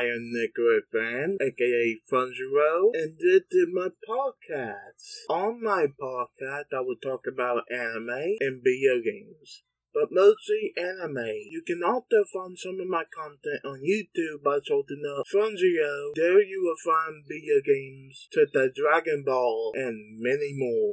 I am Nick Vann, aka Spongeeo, and this is my podcast. On my podcast, I will talk about anime and video games but mostly anime. You can also find some of my content on YouTube by searching up Spongeeo. There you will find video games such as Dragon Ball and many more.